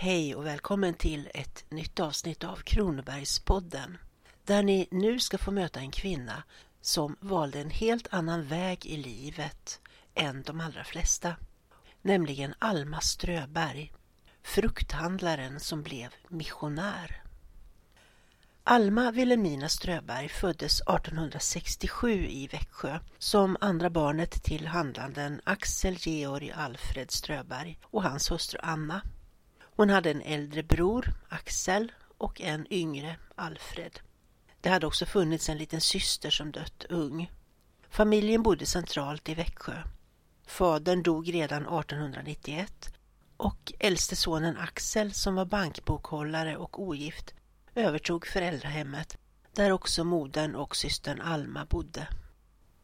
Hej och välkommen till ett nytt avsnitt av Kronobergspodden där ni nu ska få möta en kvinna som valde en helt annan väg i livet än de allra flesta. Nämligen Alma Ströberg, frukthandlaren som blev missionär. Alma Wilhelmina Ströberg föddes 1867 i Växjö som andra barnet till handlanden Axel Georg Alfred Ströberg och hans hustru Anna. Hon hade en äldre bror, Axel, och en yngre, Alfred. Det hade också funnits en liten syster som dött ung. Familjen bodde centralt i Växjö. Fadern dog redan 1891 och äldste sonen Axel som var bankbokhållare och ogift övertog föräldrahemmet där också modern och systern Alma bodde.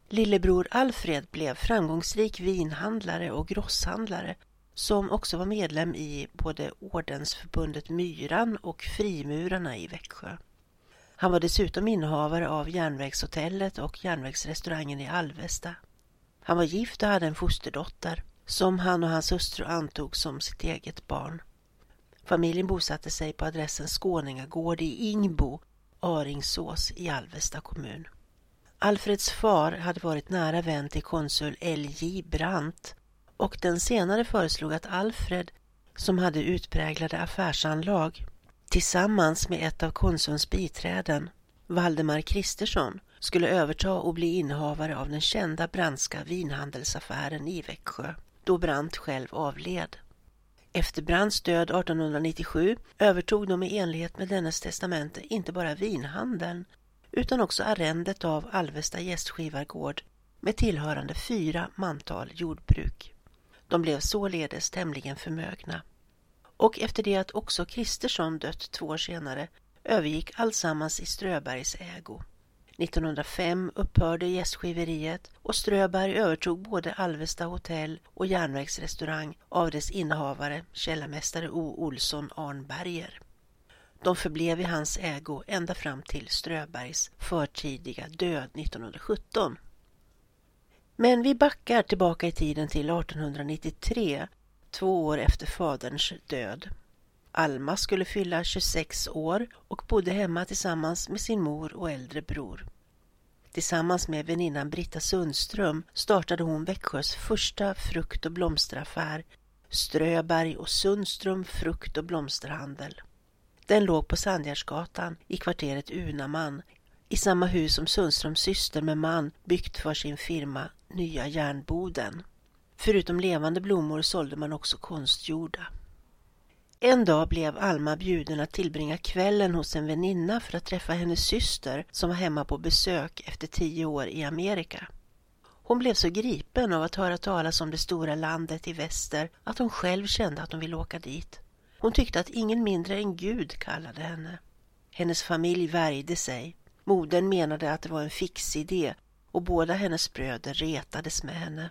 Lillebror Alfred blev framgångsrik vinhandlare och grosshandlare som också var medlem i både Ordensförbundet Myran och Frimurarna i Växjö. Han var dessutom innehavare av Järnvägshotellet och Järnvägsrestaurangen i Alvesta. Han var gift och hade en fosterdotter som han och hans hustru antog som sitt eget barn. Familjen bosatte sig på adressen Skåningagård i Ingbo, Aringsås i Alvesta kommun. Alfreds far hade varit nära vän till konsul L.J. Brandt och den senare föreslog att Alfred, som hade utpräglade affärsanlag, tillsammans med ett av konsulns biträden, Valdemar Kristersson, skulle överta och bli innehavare av den kända Brandska vinhandelsaffären i Växjö, då Brandt själv avled. Efter Brandts död 1897 övertog de i enlighet med dennes testamente inte bara vinhandeln utan också arrendet av Alvesta gästskivargård med tillhörande fyra mantal jordbruk. De blev således tämligen förmögna. Och efter det att också Kristersson dött två år senare övergick alltsammans i Ströbergs ägo. 1905 upphörde gästgiveriet och Ströberg övertog både Alvesta hotell och järnvägsrestaurang av dess innehavare, källarmästare O. Olsson Arnberger. De förblev i hans ägo ända fram till Ströbergs förtidiga död 1917. Men vi backar tillbaka i tiden till 1893, två år efter faderns död. Alma skulle fylla 26 år och bodde hemma tillsammans med sin mor och äldre bror. Tillsammans med väninnan Britta Sundström startade hon Växjös första frukt och blomsteraffär, Ströberg och Sundström frukt och blomsterhandel. Den låg på Sandgärdsgatan i kvarteret Unaman i samma hus som Sundströms syster med man byggt för sin firma Nya Järnboden. Förutom levande blommor sålde man också konstgjorda. En dag blev Alma bjuden att tillbringa kvällen hos en väninna för att träffa hennes syster som var hemma på besök efter tio år i Amerika. Hon blev så gripen av att höra talas om det stora landet i väster att hon själv kände att hon ville åka dit. Hon tyckte att ingen mindre än Gud kallade henne. Hennes familj värjde sig. Modern menade att det var en fix idé och båda hennes bröder retades med henne.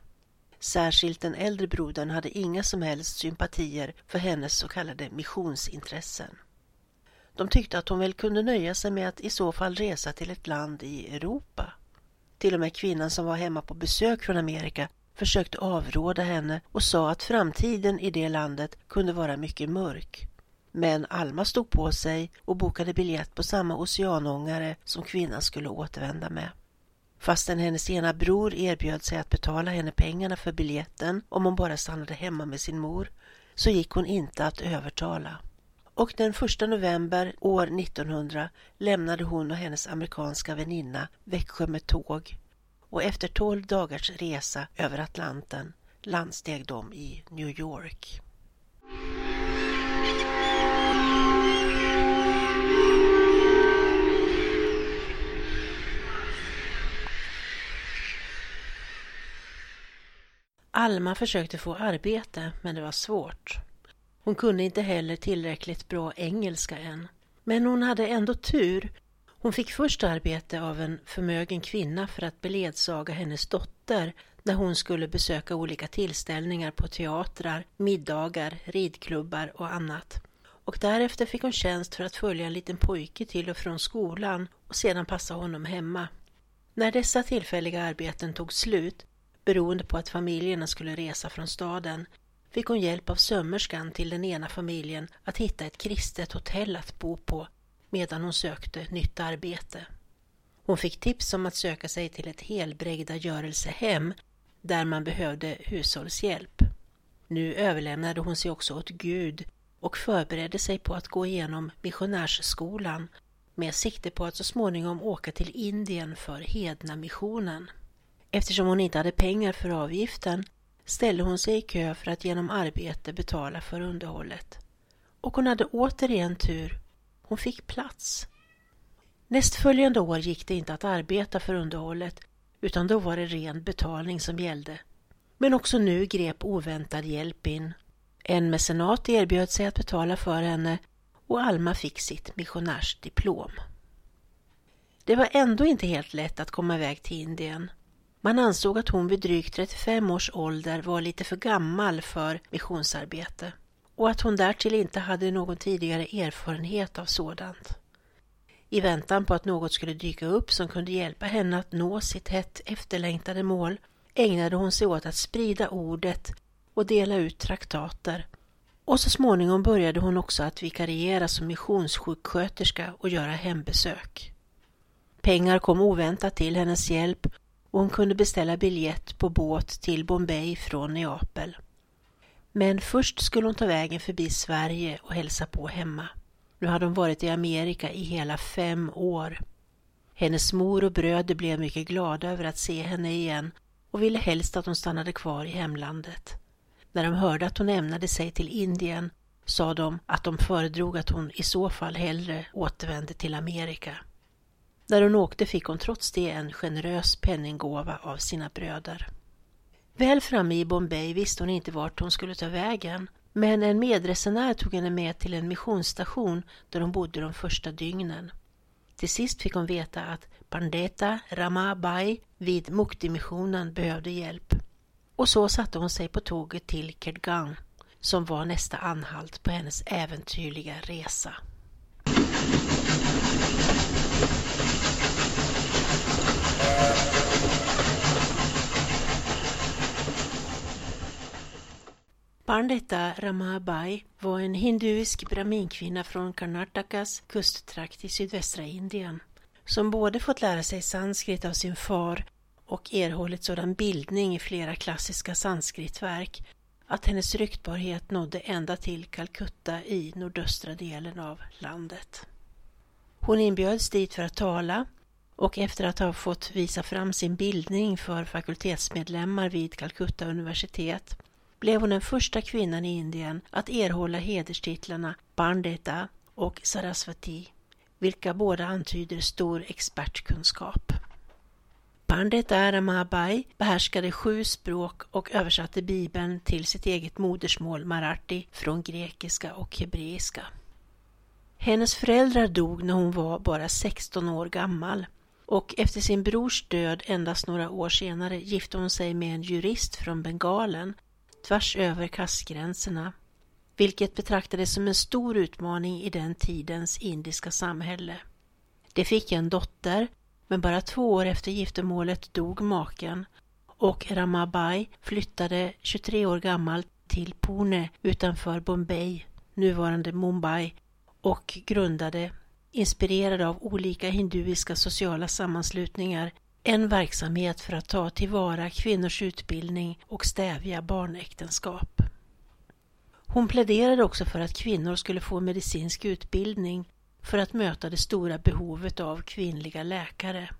Särskilt den äldre brodern hade inga som helst sympatier för hennes så kallade missionsintressen. De tyckte att hon väl kunde nöja sig med att i så fall resa till ett land i Europa. Till och med kvinnan som var hemma på besök från Amerika försökte avråda henne och sa att framtiden i det landet kunde vara mycket mörk. Men Alma stod på sig och bokade biljett på samma oceanångare som kvinnan skulle återvända med. Fastän hennes ena bror erbjöd sig att betala henne pengarna för biljetten om hon bara stannade hemma med sin mor, så gick hon inte att övertala. Och den 1 november år 1900 lämnade hon och hennes amerikanska väninna Växjö med tåg och efter tolv dagars resa över Atlanten landsteg de i New York. Alma försökte få arbete, men det var svårt. Hon kunde inte heller tillräckligt bra engelska än. Men hon hade ändå tur. Hon fick först arbete av en förmögen kvinna för att beledsaga hennes dotter när hon skulle besöka olika tillställningar på teatrar, middagar, ridklubbar och annat. Och därefter fick hon tjänst för att följa en liten pojke till och från skolan och sedan passa honom hemma. När dessa tillfälliga arbeten tog slut beroende på att familjerna skulle resa från staden, fick hon hjälp av sömmerskan till den ena familjen att hitta ett kristet hotell att bo på medan hon sökte nytt arbete. Hon fick tips om att söka sig till ett helbrägdagörelsehem där man behövde hushållshjälp. Nu överlämnade hon sig också åt Gud och förberedde sig på att gå igenom missionärsskolan med sikte på att så småningom åka till Indien för hedna missionen. Eftersom hon inte hade pengar för avgiften ställde hon sig i kö för att genom arbete betala för underhållet. Och hon hade återigen tur. Hon fick plats. Nästföljande år gick det inte att arbeta för underhållet utan då var det ren betalning som gällde. Men också nu grep oväntad hjälp in. En mecenat erbjöd sig att betala för henne och Alma fick sitt missionärsdiplom. Det var ändå inte helt lätt att komma iväg till Indien. Man ansåg att hon vid drygt 35 års ålder var lite för gammal för missionsarbete och att hon därtill inte hade någon tidigare erfarenhet av sådant. I väntan på att något skulle dyka upp som kunde hjälpa henne att nå sitt hett efterlängtade mål ägnade hon sig åt att sprida ordet och dela ut traktater. Och så småningom började hon också att vikariera som missionssjuksköterska och göra hembesök. Pengar kom oväntat till hennes hjälp och hon kunde beställa biljett på båt till Bombay från Neapel. Men först skulle hon ta vägen förbi Sverige och hälsa på hemma. Nu hade hon varit i Amerika i hela fem år. Hennes mor och bröder blev mycket glada över att se henne igen och ville helst att hon stannade kvar i hemlandet. När de hörde att hon ämnade sig till Indien sa de att de föredrog att hon i så fall hellre återvände till Amerika. När hon åkte fick hon trots det en generös penninggåva av sina bröder. Väl framme i Bombay visste hon inte vart hon skulle ta vägen, men en medresenär tog henne med till en missionsstation där hon bodde de första dygnen. Till sist fick hon veta att Pandeta Ramabai vid Mukti-missionen behövde hjälp. Och så satte hon sig på tåget till Kedgang, som var nästa anhalt på hennes äventyrliga resa. Pandita Ramabai var en hinduisk brahminkvinna från Karnatakas kusttrakt i sydvästra Indien som både fått lära sig sanskrit av sin far och erhållit sådan bildning i flera klassiska sanskritverk att hennes ryktbarhet nådde ända till Calcutta i nordöstra delen av landet. Hon inbjöds dit för att tala och efter att ha fått visa fram sin bildning för fakultetsmedlemmar vid Calcutta universitet blev hon den första kvinnan i Indien att erhålla hederstitlarna Pandita och Sarasvati, vilka båda antyder stor expertkunskap. Pandita Ramabai behärskade sju språk och översatte Bibeln till sitt eget modersmål marathi från grekiska och hebreiska. Hennes föräldrar dog när hon var bara 16 år gammal och efter sin brors död endast några år senare gifte hon sig med en jurist från Bengalen tvärs över kastgränserna, vilket betraktades som en stor utmaning i den tidens indiska samhälle. De fick en dotter, men bara två år efter giftermålet dog maken och Ramabai flyttade 23 år gammal till Pune utanför Bombay, nuvarande Mumbai, och grundade, inspirerad av olika hinduiska sociala sammanslutningar, en verksamhet för att ta tillvara kvinnors utbildning och stävja barnäktenskap. Hon pläderade också för att kvinnor skulle få medicinsk utbildning för att möta det stora behovet av kvinnliga läkare.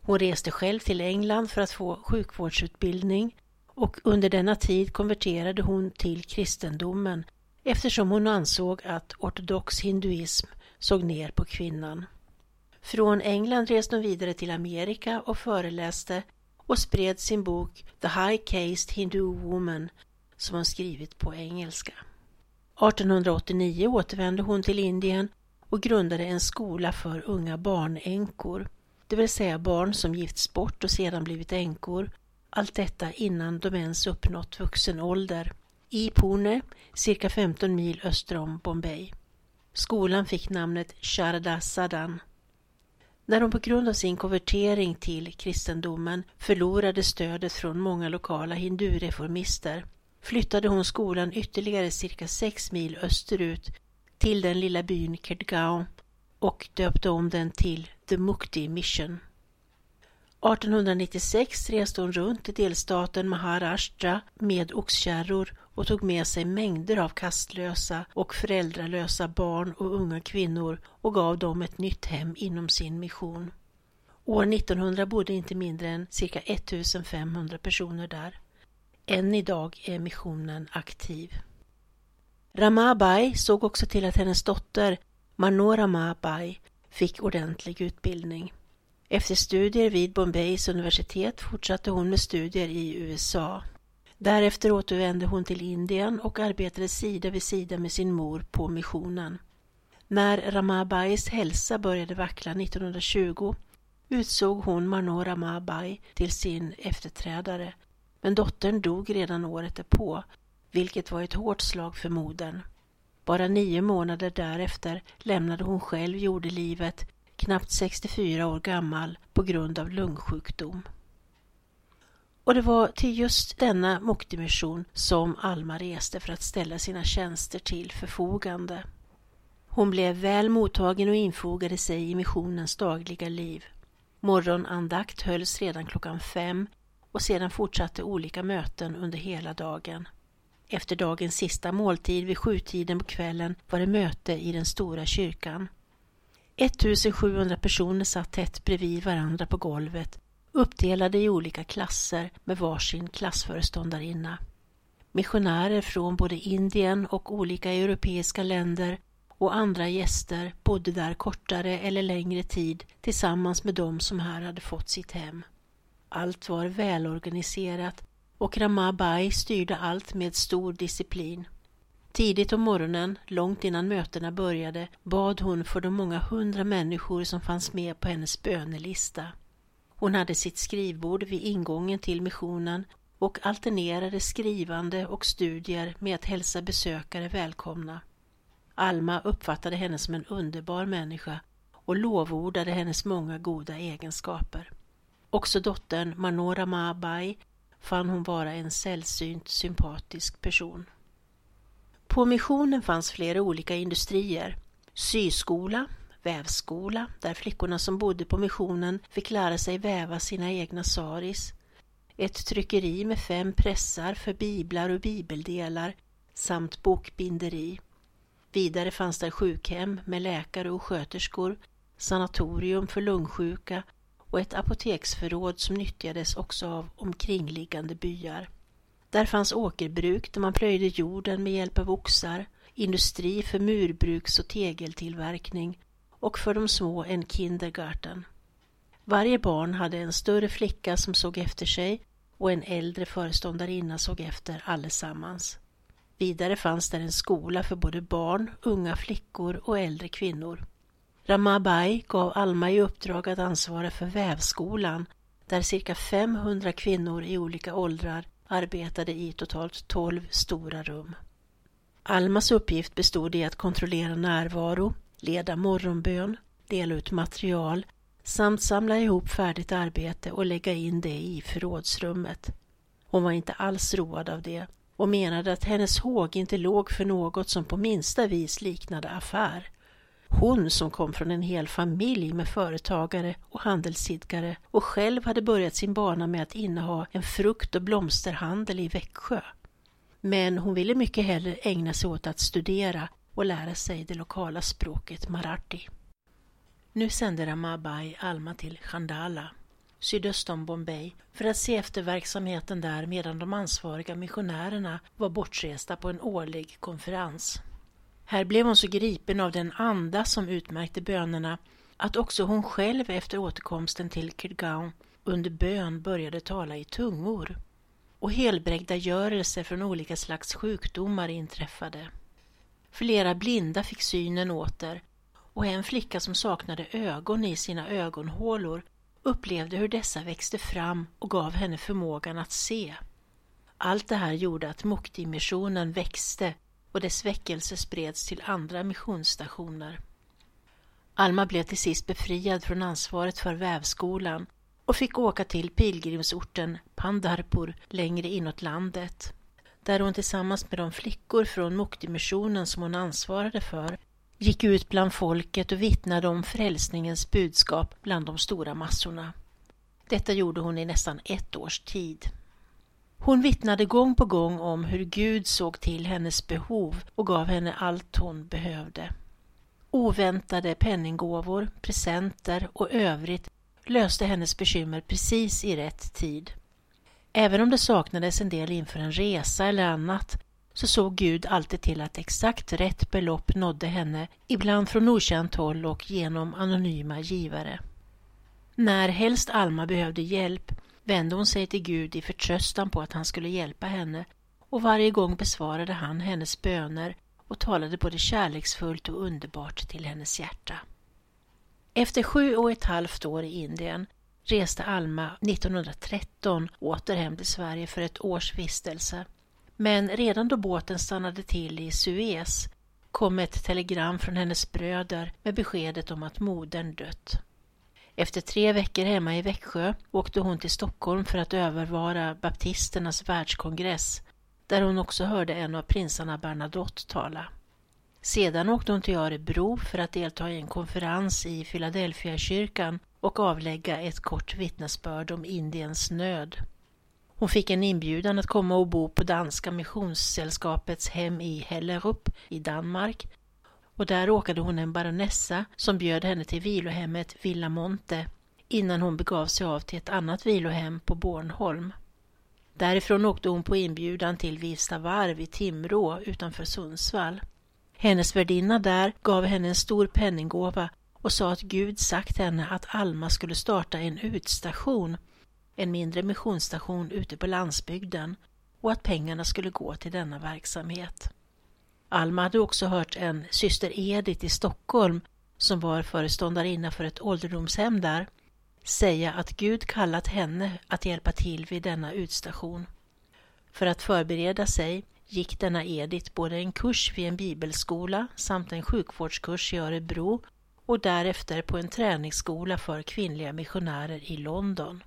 Hon reste själv till England för att få sjukvårdsutbildning och under denna tid konverterade hon till kristendomen eftersom hon ansåg att ortodox hinduism såg ner på kvinnan. Från England reste hon vidare till Amerika och föreläste och spred sin bok The High Caste Hindu Woman som hon skrivit på engelska. 1889 återvände hon till Indien och grundade en skola för unga barnänkor, det vill säga barn som gifts bort och sedan blivit änkor, allt detta innan de ens uppnått vuxen ålder, i Pune, cirka 15 mil öster om Bombay. Skolan fick namnet Sharda Sadan när hon på grund av sin konvertering till kristendomen förlorade stödet från många lokala hindureformister flyttade hon skolan ytterligare cirka sex mil österut till den lilla byn Kedgaon och döpte om den till The Mukti Mission. 1896 reste hon runt i delstaten Maharashtra med oxkärror och tog med sig mängder av kastlösa och föräldralösa barn och unga kvinnor och gav dem ett nytt hem inom sin mission. År 1900 bodde inte mindre än cirka 1500 personer där. Än idag är missionen aktiv. Ramabai såg också till att hennes dotter Manora Bai fick ordentlig utbildning. Efter studier vid Bombays universitet fortsatte hon med studier i USA. Därefter återvände hon till Indien och arbetade sida vid sida med sin mor på missionen. När Ramabais hälsa började vackla 1920 utsåg hon Manor Ramabai till sin efterträdare, men dottern dog redan året därpå, vilket var ett hårt slag för modern. Bara nio månader därefter lämnade hon själv jordelivet, knappt 64 år gammal, på grund av lungsjukdom. Och det var till just denna Moktimission som Alma reste för att ställa sina tjänster till förfogande. Hon blev väl mottagen och infogade sig i missionens dagliga liv. Morgonandakt hölls redan klockan fem och sedan fortsatte olika möten under hela dagen. Efter dagens sista måltid vid sjutiden på kvällen var det möte i den stora kyrkan. 1700 personer satt tätt bredvid varandra på golvet, uppdelade i olika klasser med varsin klassföreståndarinna. Missionärer från både Indien och olika europeiska länder och andra gäster bodde där kortare eller längre tid tillsammans med dem som här hade fått sitt hem. Allt var välorganiserat och Ramabai styrde allt med stor disciplin. Tidigt om morgonen, långt innan mötena började, bad hon för de många hundra människor som fanns med på hennes bönelista. Hon hade sitt skrivbord vid ingången till missionen och alternerade skrivande och studier med att hälsa besökare välkomna. Alma uppfattade henne som en underbar människa och lovordade hennes många goda egenskaper. Också dottern Manora Mabai fann hon vara en sällsynt sympatisk person. På missionen fanns flera olika industrier. Syskola, vävskola, där flickorna som bodde på missionen fick lära sig väva sina egna saris. Ett tryckeri med fem pressar för biblar och bibeldelar samt bokbinderi. Vidare fanns där sjukhem med läkare och sköterskor, sanatorium för lungsjuka och ett apoteksförråd som nyttjades också av omkringliggande byar. Där fanns åkerbruk där man plöjde jorden med hjälp av oxar, industri för murbruks och tegeltillverkning och för de små en kindergarten. Varje barn hade en större flicka som såg efter sig och en äldre föreståndarinna såg efter allesammans. Vidare fanns där en skola för både barn, unga flickor och äldre kvinnor. Ramabai gav Alma i uppdrag att ansvara för vävskolan där cirka 500 kvinnor i olika åldrar arbetade i totalt 12 stora rum. Almas uppgift bestod i att kontrollera närvaro, leda morgonbön, dela ut material samt samla ihop färdigt arbete och lägga in det i förrådsrummet. Hon var inte alls road av det och menade att hennes håg inte låg för något som på minsta vis liknade affär. Hon som kom från en hel familj med företagare och handelsidkare och själv hade börjat sin bana med att inneha en frukt och blomsterhandel i Växjö. Men hon ville mycket hellre ägna sig åt att studera och lära sig det lokala språket marathi. Nu sände Ramabai Alma till Chandala, sydöst om Bombay, för att se efter verksamheten där medan de ansvariga missionärerna var bortresta på en årlig konferens. Här blev hon så gripen av den anda som utmärkte bönerna att också hon själv efter återkomsten till Kirgaon under bön började tala i tungor. Och helbrägdagörelser från olika slags sjukdomar inträffade. Flera blinda fick synen åter och en flicka som saknade ögon i sina ögonhålor upplevde hur dessa växte fram och gav henne förmågan att se. Allt det här gjorde att Mukti-missionen växte och dess väckelse spreds till andra missionsstationer. Alma blev till sist befriad från ansvaret för vävskolan och fick åka till pilgrimsorten Pandarpur längre inåt landet. där hon tillsammans med de flickor från Muktimissionen som hon ansvarade för gick ut bland folket och vittnade om frälsningens budskap bland de stora massorna. Detta gjorde hon i nästan ett års tid. Hon vittnade gång på gång om hur Gud såg till hennes behov och gav henne allt hon behövde. Oväntade penninggåvor, presenter och övrigt löste hennes bekymmer precis i rätt tid. Även om det saknades en del inför en resa eller annat så såg Gud alltid till att exakt rätt belopp nådde henne, ibland från okänt håll och genom anonyma givare. När helst Alma behövde hjälp vände hon sig till Gud i förtröstan på att han skulle hjälpa henne och varje gång besvarade han hennes böner och talade både kärleksfullt och underbart till hennes hjärta. Efter sju och ett halvt år i Indien reste Alma 1913 åter hem till Sverige för ett års vistelse. Men redan då båten stannade till i Suez kom ett telegram från hennes bröder med beskedet om att modern dött. Efter tre veckor hemma i Växjö åkte hon till Stockholm för att övervara baptisternas världskongress där hon också hörde en av prinsarna Bernadotte tala. Sedan åkte hon till Örebro för att delta i en konferens i Philadelphia-kyrkan och avlägga ett kort vittnesbörd om Indiens nöd. Hon fick en inbjudan att komma och bo på Danska Missionssällskapets hem i Hellerup i Danmark och där råkade hon en baronessa som bjöd henne till vilohemmet Villa Monte innan hon begav sig av till ett annat vilohem på Bornholm. Därifrån åkte hon på inbjudan till Vista varv i Timrå utanför Sundsvall. Hennes värdinna där gav henne en stor penninggåva och sa att Gud sagt henne att Alma skulle starta en utstation, en mindre missionsstation ute på landsbygden och att pengarna skulle gå till denna verksamhet. Alma hade också hört en syster Edith i Stockholm som var föreståndarinna för ett ålderdomshem där säga att Gud kallat henne att hjälpa till vid denna utstation. För att förbereda sig gick denna Edith både en kurs vid en bibelskola samt en sjukvårdskurs i Örebro och därefter på en träningsskola för kvinnliga missionärer i London.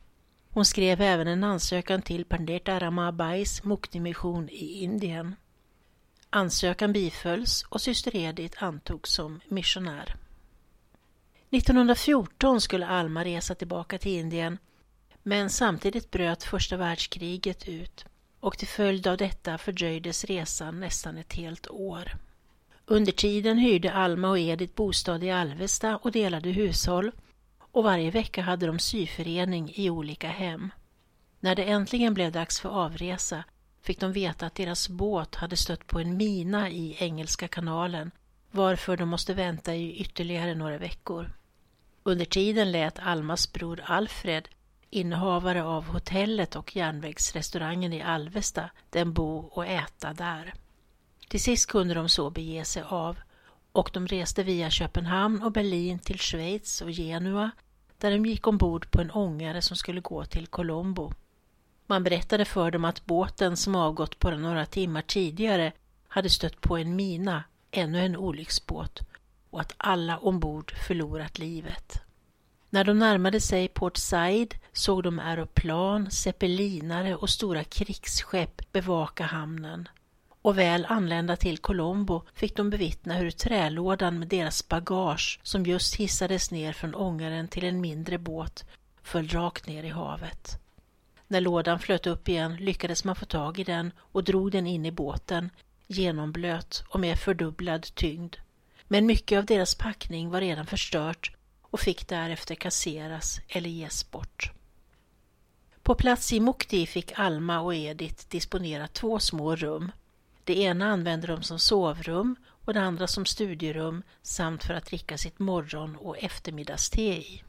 Hon skrev även en ansökan till Pandita Ramabais Muktimission i Indien. Ansökan bifölls och syster Edith antogs som missionär. 1914 skulle Alma resa tillbaka till Indien men samtidigt bröt första världskriget ut och till följd av detta fördröjdes resan nästan ett helt år. Under tiden hyrde Alma och Edith bostad i Alvesta och delade hushåll och varje vecka hade de syförening i olika hem. När det äntligen blev dags för avresa fick de veta att deras båt hade stött på en mina i Engelska kanalen varför de måste vänta i ytterligare några veckor. Under tiden lät Almas bror Alfred, innehavare av hotellet och järnvägsrestaurangen i Alvesta, den bo och äta där. Till sist kunde de så bege sig av och de reste via Köpenhamn och Berlin till Schweiz och Genua där de gick ombord på en ångare som skulle gå till Colombo. Man berättade för dem att båten som avgått bara några timmar tidigare hade stött på en mina, ännu en olycksbåt, och att alla ombord förlorat livet. När de närmade sig Port Said såg de aeroplan, zeppelinare och stora krigsskepp bevaka hamnen. Och väl anlända till Colombo fick de bevittna hur trälådan med deras bagage, som just hissades ner från ångaren till en mindre båt, föll rakt ner i havet. När lådan flöt upp igen lyckades man få tag i den och drog den in i båten, genomblöt och med fördubblad tyngd. Men mycket av deras packning var redan förstört och fick därefter kasseras eller ges bort. På plats i Mukti fick Alma och Edith disponera två små rum. Det ena använde de som sovrum och det andra som studierum samt för att dricka sitt morgon och eftermiddagste i.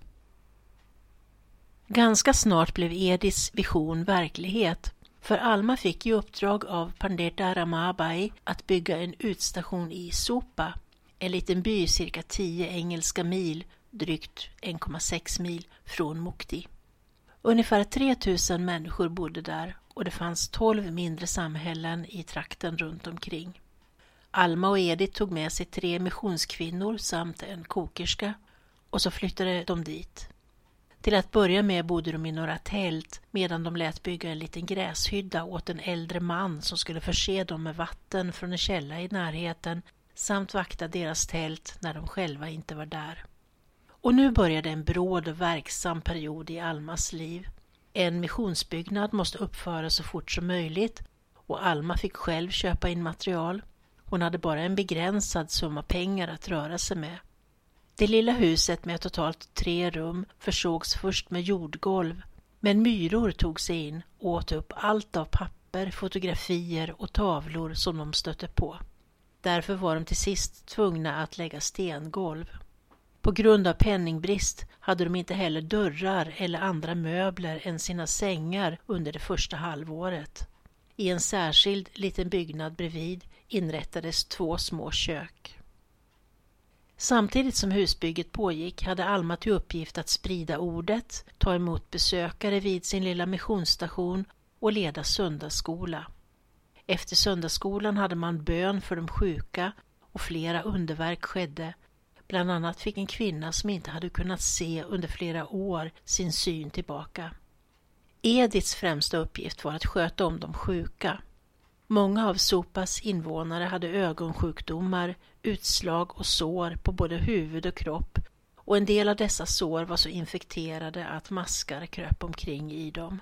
Ganska snart blev Edis vision verklighet, för Alma fick i uppdrag av Pandita Ramabai att bygga en utstation i Sopa, en liten by cirka 10 engelska mil, drygt 1,6 mil från Mukti. Ungefär 3000 människor bodde där och det fanns 12 mindre samhällen i trakten runt omkring. Alma och Edith tog med sig tre missionskvinnor samt en kokerska och så flyttade de dit. Till att börja med bodde de i några tält medan de lät bygga en liten gräshydda åt en äldre man som skulle förse dem med vatten från en källa i närheten samt vakta deras tält när de själva inte var där. Och nu började en bråd och verksam period i Almas liv. En missionsbyggnad måste uppföras så fort som möjligt och Alma fick själv köpa in material. Hon hade bara en begränsad summa pengar att röra sig med. Det lilla huset med totalt tre rum försågs först med jordgolv, men myror tog sig in och åt upp allt av papper, fotografier och tavlor som de stötte på. Därför var de till sist tvungna att lägga stengolv. På grund av penningbrist hade de inte heller dörrar eller andra möbler än sina sängar under det första halvåret. I en särskild liten byggnad bredvid inrättades två små kök. Samtidigt som husbygget pågick hade Alma till uppgift att sprida ordet, ta emot besökare vid sin lilla missionsstation och leda söndagsskola. Efter söndagsskolan hade man bön för de sjuka och flera underverk skedde. Bland annat fick en kvinna som inte hade kunnat se under flera år sin syn tillbaka. Ediths främsta uppgift var att sköta om de sjuka. Många av Sopas invånare hade ögonsjukdomar, utslag och sår på både huvud och kropp och en del av dessa sår var så infekterade att maskar kröp omkring i dem.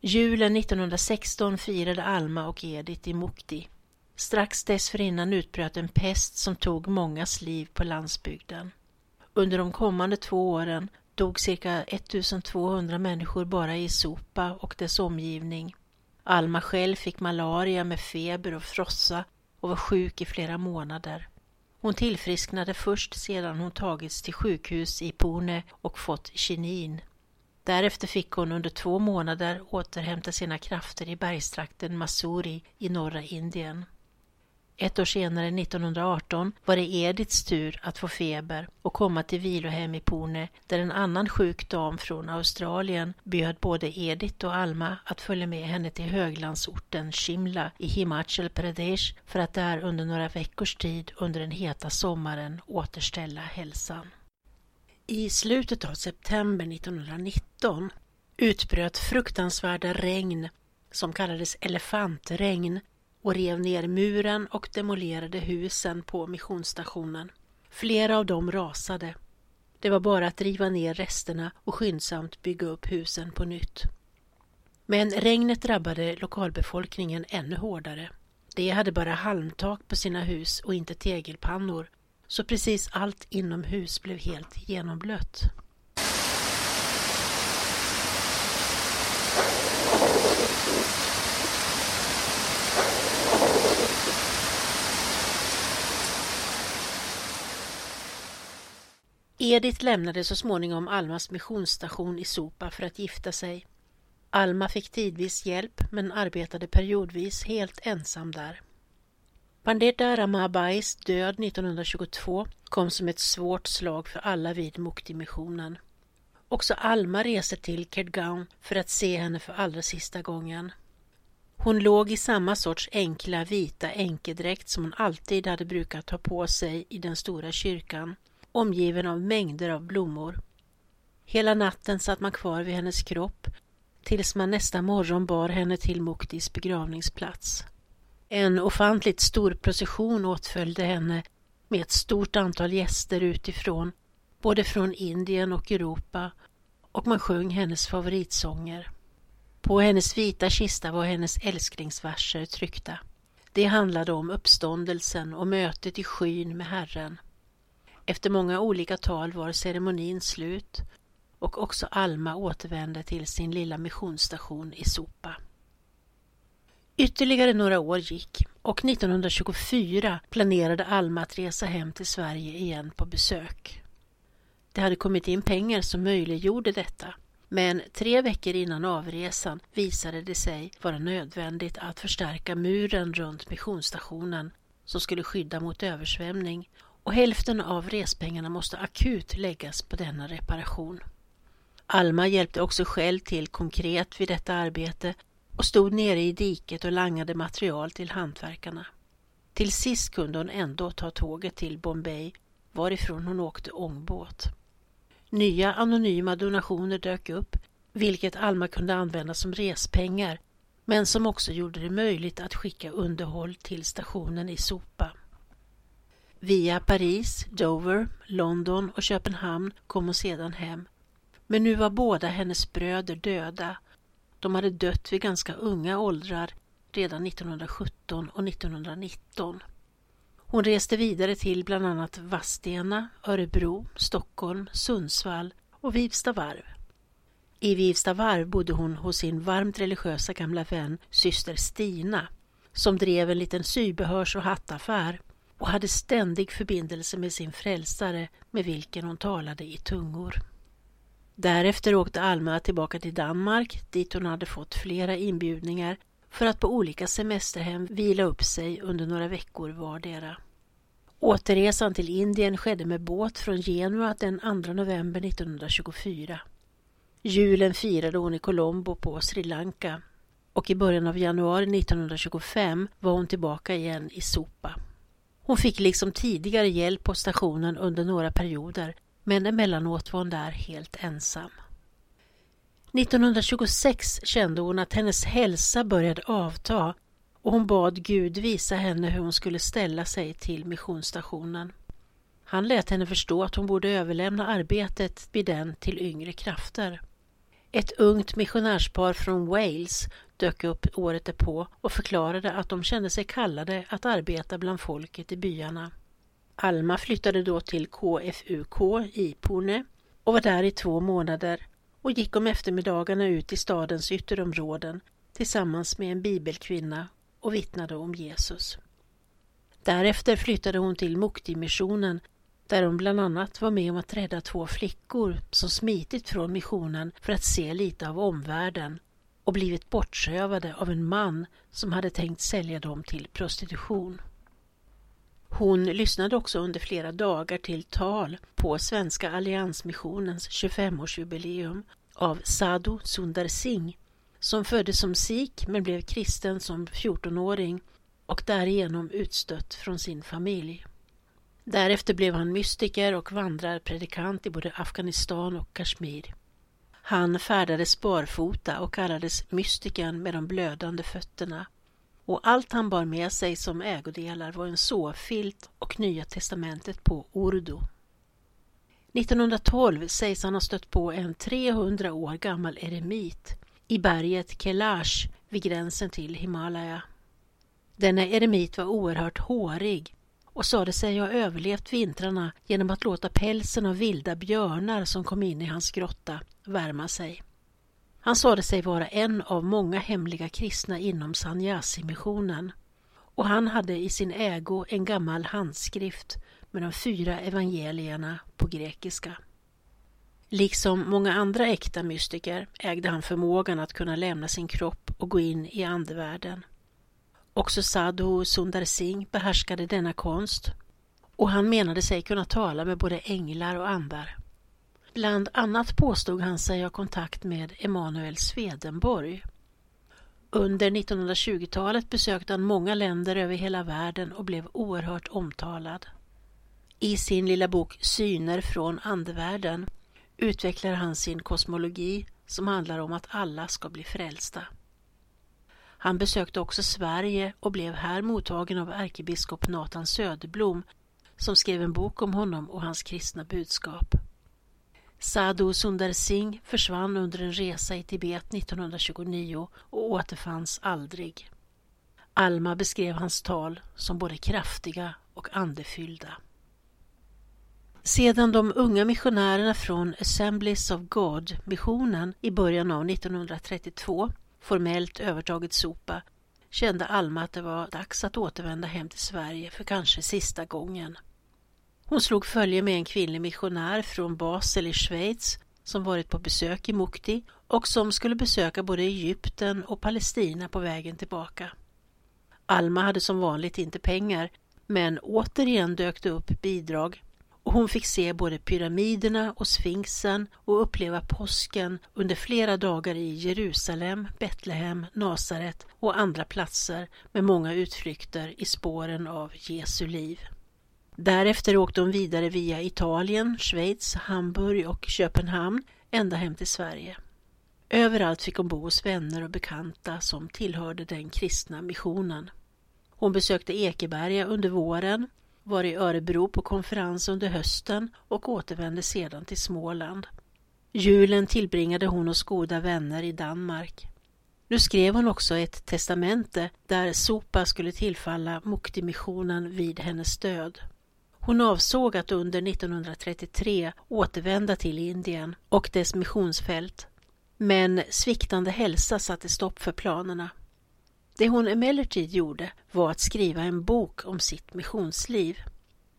Julen 1916 firade Alma och Edith i Mukti. Strax dessförinnan utbröt en pest som tog mångas liv på landsbygden. Under de kommande två åren dog cirka 1200 människor bara i Sopa och dess omgivning. Alma själv fick malaria med feber och frossa och var sjuk i flera månader. Hon tillfrisknade först sedan hon tagits till sjukhus i Pune och fått kinin. Därefter fick hon under två månader återhämta sina krafter i bergstrakten Masuri i norra Indien. Ett år senare, 1918, var det Ediths tur att få feber och komma till vilohem i Pune där en annan sjuk dam från Australien bjöd både Edith och Alma att följa med henne till höglandsorten Shimla i Himachal Pradesh för att där under några veckors tid under den heta sommaren återställa hälsan. I slutet av september 1919 utbröt fruktansvärda regn som kallades elefantregn och rev ner muren och demolerade husen på missionsstationen. Flera av dem rasade. Det var bara att riva ner resterna och skyndsamt bygga upp husen på nytt. Men regnet drabbade lokalbefolkningen ännu hårdare. De hade bara halmtak på sina hus och inte tegelpannor, så precis allt inomhus blev helt genomblött. Edith lämnade så småningom Almas missionsstation i Sopa för att gifta sig. Alma fick tidvis hjälp men arbetade periodvis helt ensam där. Pandita Ramabais död 1922 kom som ett svårt slag för alla vid Mukti-missionen. Också Alma reste till Kedgaon för att se henne för allra sista gången. Hon låg i samma sorts enkla vita enkedräkt som hon alltid hade brukat ha på sig i den stora kyrkan omgiven av mängder av blommor. Hela natten satt man kvar vid hennes kropp tills man nästa morgon bar henne till Muktis begravningsplats. En ofantligt stor procession åtföljde henne med ett stort antal gäster utifrån, både från Indien och Europa, och man sjöng hennes favoritsånger. På hennes vita kista var hennes älsklingsverser tryckta. Det handlade om uppståndelsen och mötet i skyn med Herren. Efter många olika tal var ceremonin slut och också Alma återvände till sin lilla missionsstation i Sopa. Ytterligare några år gick och 1924 planerade Alma att resa hem till Sverige igen på besök. Det hade kommit in pengar som möjliggjorde detta men tre veckor innan avresan visade det sig vara nödvändigt att förstärka muren runt missionsstationen som skulle skydda mot översvämning och hälften av respengarna måste akut läggas på denna reparation. Alma hjälpte också själv till konkret vid detta arbete och stod nere i diket och langade material till hantverkarna. Till sist kunde hon ändå ta tåget till Bombay varifrån hon åkte ångbåt. Nya anonyma donationer dök upp, vilket Alma kunde använda som respengar, men som också gjorde det möjligt att skicka underhåll till stationen i Sopa. Via Paris, Dover, London och Köpenhamn kom hon sedan hem. Men nu var båda hennes bröder döda. De hade dött vid ganska unga åldrar, redan 1917 och 1919. Hon reste vidare till bland annat Vadstena, Örebro, Stockholm, Sundsvall och Vivstavarv. I Vivstavarv bodde hon hos sin varmt religiösa gamla vän syster Stina som drev en liten sybehörs och hattaffär och hade ständig förbindelse med sin frälsare med vilken hon talade i tungor. Därefter åkte Alma tillbaka till Danmark dit hon hade fått flera inbjudningar för att på olika semesterhem vila upp sig under några veckor vardera. Återresan till Indien skedde med båt från Genua den 2 november 1924. Julen firade hon i Colombo på Sri Lanka och i början av januari 1925 var hon tillbaka igen i Sopa. Hon fick liksom tidigare hjälp på stationen under några perioder men emellanåt var hon där helt ensam. 1926 kände hon att hennes hälsa började avta och hon bad Gud visa henne hur hon skulle ställa sig till missionsstationen. Han lät henne förstå att hon borde överlämna arbetet vid den till yngre krafter. Ett ungt missionärspar från Wales dök upp året därpå och förklarade att de kände sig kallade att arbeta bland folket i byarna. Alma flyttade då till KFUK i Pune och var där i två månader och gick om eftermiddagarna ut i stadens ytterområden tillsammans med en bibelkvinna och vittnade om Jesus. Därefter flyttade hon till Mukti-missionen där hon bland annat var med om att rädda två flickor som smitit från missionen för att se lite av omvärlden och blivit bortsövade av en man som hade tänkt sälja dem till prostitution. Hon lyssnade också under flera dagar till tal på Svenska alliansmissionens 25-årsjubileum av Sadhu Sundar Singh som föddes som sikh men blev kristen som 14-åring och därigenom utstött från sin familj. Därefter blev han mystiker och vandrarpredikant i både Afghanistan och Kashmir. Han färdades barfota och kallades mystiken med de blödande fötterna och allt han bar med sig som ägodelar var en såfilt och Nya testamentet på urdu. 1912 sägs han ha stött på en 300 år gammal eremit i berget Kailash vid gränsen till Himalaya. Denna eremit var oerhört hårig och sade sig ha överlevt vintrarna genom att låta pälsen av vilda björnar som kom in i hans grotta värma sig. Han sade sig vara en av många hemliga kristna inom Sanyasi-missionen och han hade i sin ägo en gammal handskrift med de fyra evangelierna på grekiska. Liksom många andra äkta mystiker ägde han förmågan att kunna lämna sin kropp och gå in i andevärlden. Också Sadhu Sundar Singh behärskade denna konst och han menade sig kunna tala med både änglar och andar. Bland annat påstod han sig ha kontakt med Emanuel Swedenborg. Under 1920-talet besökte han många länder över hela världen och blev oerhört omtalad. I sin lilla bok Syner från andevärlden utvecklar han sin kosmologi som handlar om att alla ska bli frälsta. Han besökte också Sverige och blev här mottagen av ärkebiskop Nathan Söderblom som skrev en bok om honom och hans kristna budskap. Sadhu Sundar Singh försvann under en resa i Tibet 1929 och återfanns aldrig. Alma beskrev hans tal som både kraftiga och andefyllda. Sedan de unga missionärerna från Assemblies of God-missionen i början av 1932 formellt övertagit Sopa kände Alma att det var dags att återvända hem till Sverige för kanske sista gången. Hon slog följe med en kvinnlig missionär från Basel i Schweiz som varit på besök i Mukti och som skulle besöka både Egypten och Palestina på vägen tillbaka. Alma hade som vanligt inte pengar men återigen dök det upp bidrag och hon fick se både pyramiderna och sfinxen och uppleva påsken under flera dagar i Jerusalem, Betlehem, Nasaret och andra platser med många utflykter i spåren av Jesu liv. Därefter åkte hon vidare via Italien, Schweiz, Hamburg och Köpenhamn ända hem till Sverige. Överallt fick hon bo hos vänner och bekanta som tillhörde den kristna missionen. Hon besökte Ekeberga under våren, var i Örebro på konferens under hösten och återvände sedan till Småland. Julen tillbringade hon hos goda vänner i Danmark. Nu skrev hon också ett testamente där sopa skulle tillfalla Muktimissionen vid hennes död. Hon avsåg att under 1933 återvända till Indien och dess missionsfält men sviktande hälsa satte stopp för planerna. Det hon emellertid gjorde var att skriva en bok om sitt missionsliv.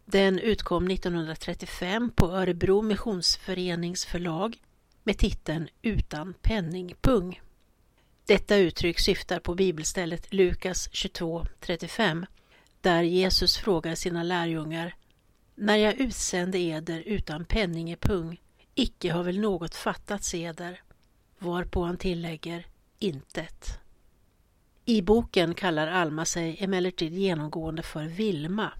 Den utkom 1935 på Örebro Missionsförenings förlag med titeln Utan penningpung. Detta uttryck syftar på bibelstället Lukas 22.35 där Jesus frågar sina lärjungar När jag utsände eder utan penningepung, icke har väl något fattats eder? Varpå han tillägger intet. I boken kallar Alma sig emellertid genomgående för Vilma.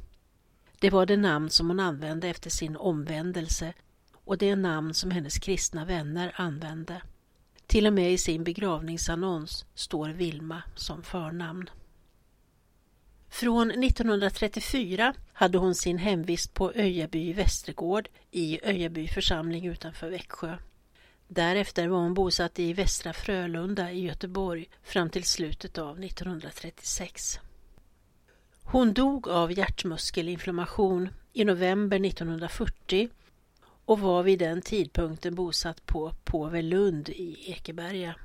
Det var det namn som hon använde efter sin omvändelse och det namn som hennes kristna vänner använde. Till och med i sin begravningsannons står Vilma som förnamn. Från 1934 hade hon sin hemvist på Öjaby Västergård i Öjaby församling utanför Växjö. Därefter var hon bosatt i Västra Frölunda i Göteborg fram till slutet av 1936. Hon dog av hjärtmuskelinflammation i november 1940 och var vid den tidpunkten bosatt på Påvelund i Ekeberga.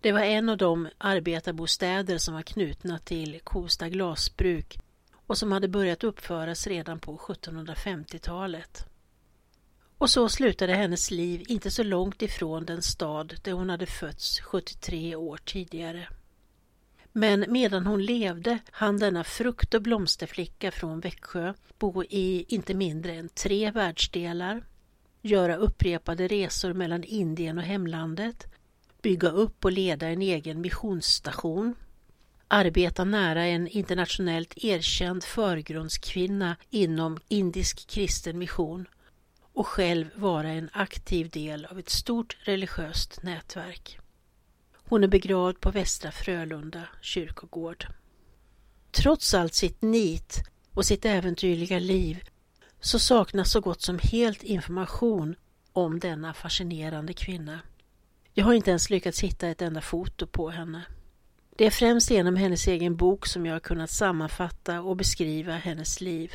Det var en av de arbetarbostäder som var knutna till Kosta glasbruk och som hade börjat uppföras redan på 1750-talet. Och så slutade hennes liv inte så långt ifrån den stad där hon hade fötts 73 år tidigare. Men medan hon levde hann denna frukt och blomsterflicka från Växjö bo i inte mindre än tre världsdelar, göra upprepade resor mellan Indien och hemlandet, bygga upp och leda en egen missionsstation, arbeta nära en internationellt erkänd förgrundskvinna inom indisk kristen mission och själv vara en aktiv del av ett stort religiöst nätverk. Hon är begravd på Västra Frölunda kyrkogård. Trots allt sitt nit och sitt äventyrliga liv så saknas så gott som helt information om denna fascinerande kvinna. Jag har inte ens lyckats hitta ett enda foto på henne. Det är främst genom hennes egen bok som jag har kunnat sammanfatta och beskriva hennes liv.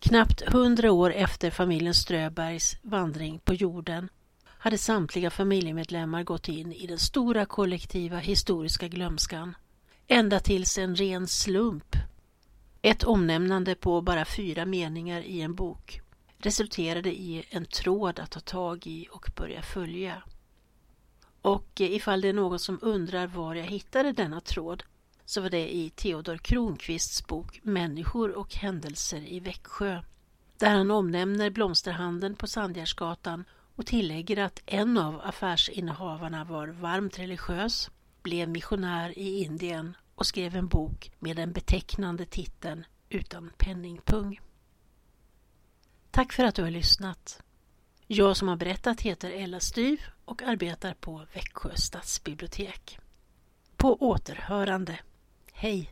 Knappt hundra år efter familjen Ströbergs vandring på jorden hade samtliga familjemedlemmar gått in i den stora kollektiva historiska glömskan. Ända tills en ren slump, ett omnämnande på bara fyra meningar i en bok, resulterade i en tråd att ta tag i och börja följa. Och eh, ifall det är någon som undrar var jag hittade denna tråd så var det i Theodor Kronqvists bok Människor och händelser i Växjö där han omnämner blomsterhandeln på Sandgärdsgatan och tillägger att en av affärsinnehavarna var varmt religiös, blev missionär i Indien och skrev en bok med den betecknande titeln Utan penningpung. Tack för att du har lyssnat. Jag som har berättat heter Ella Styv och arbetar på Växjö stadsbibliotek. På återhörande. Hej!